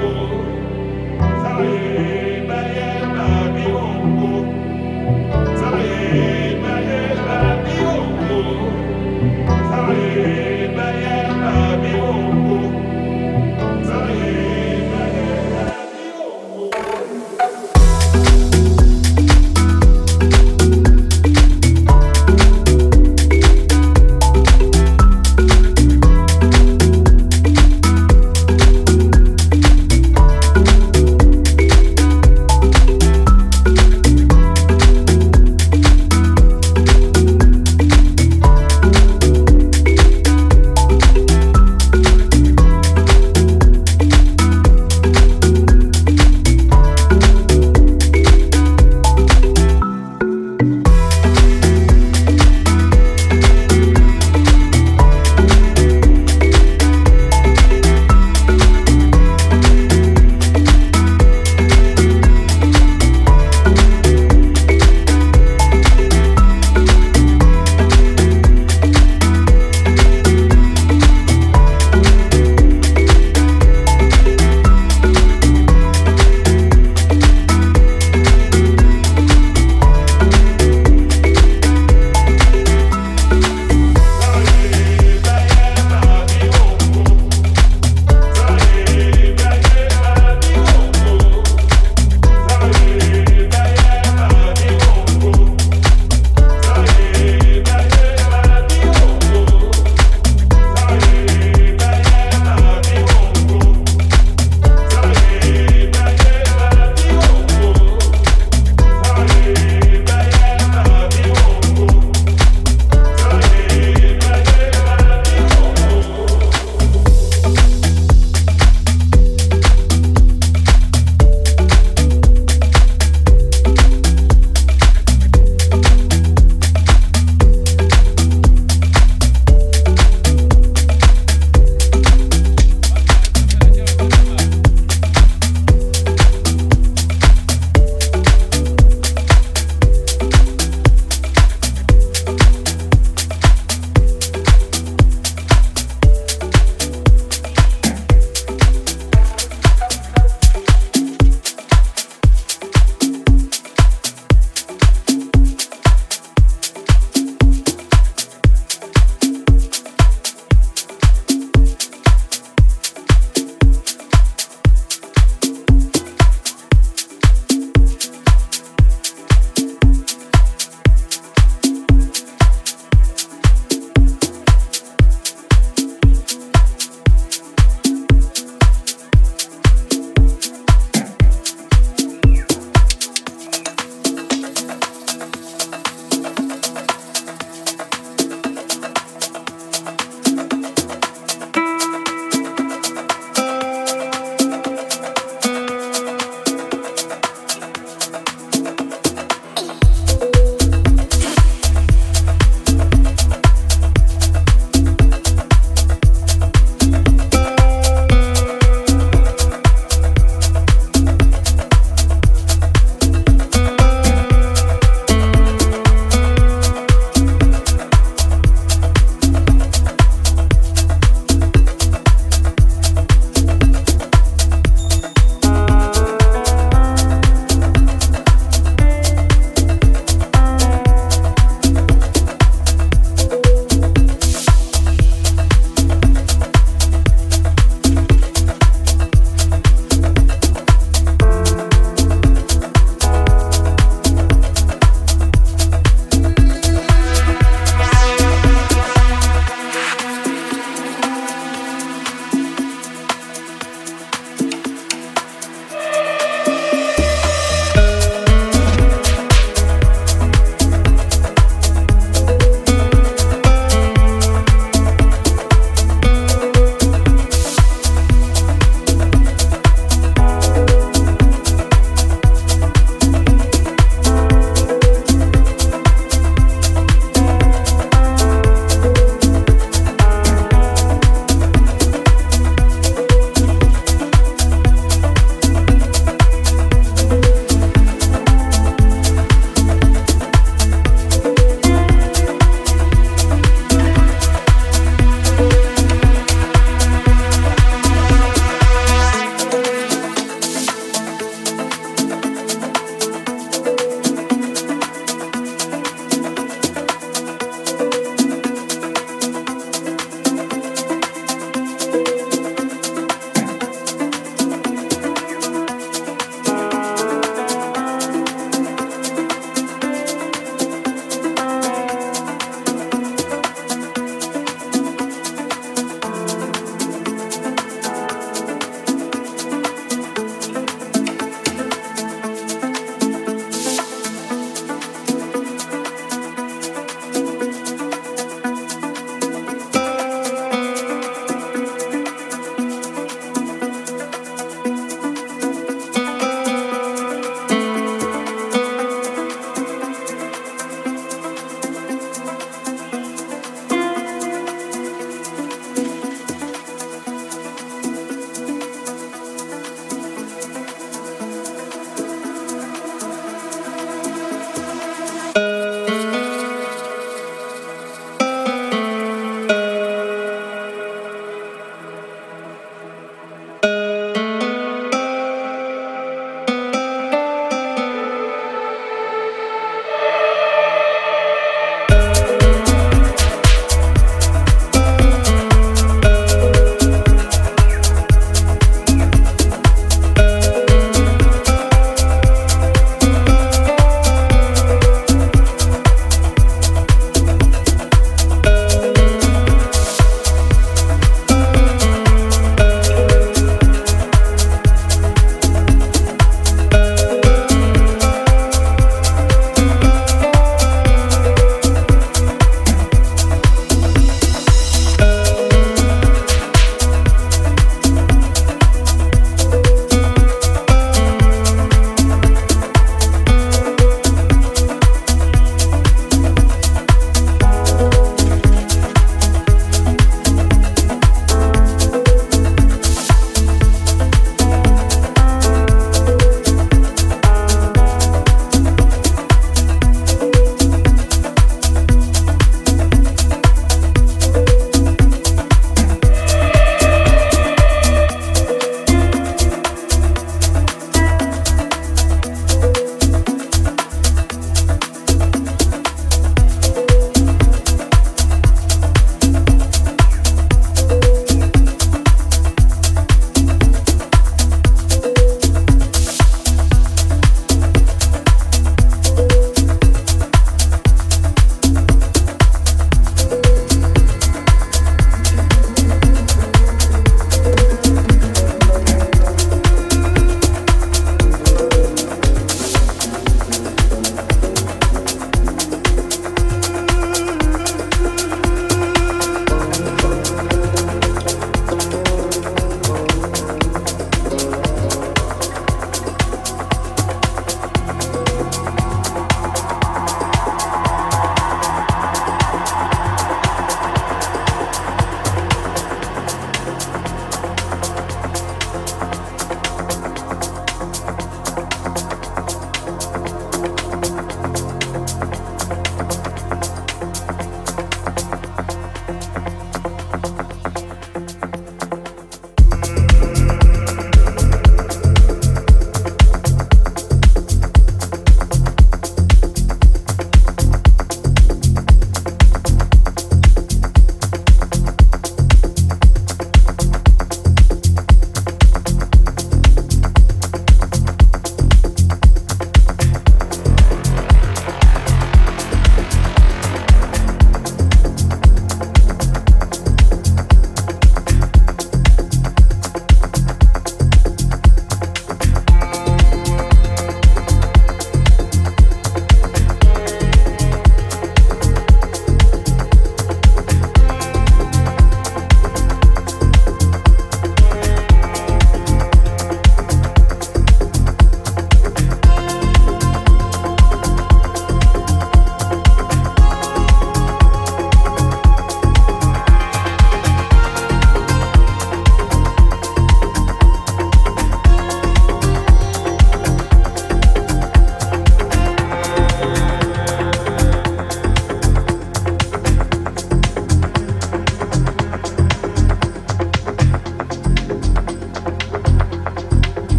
Oh.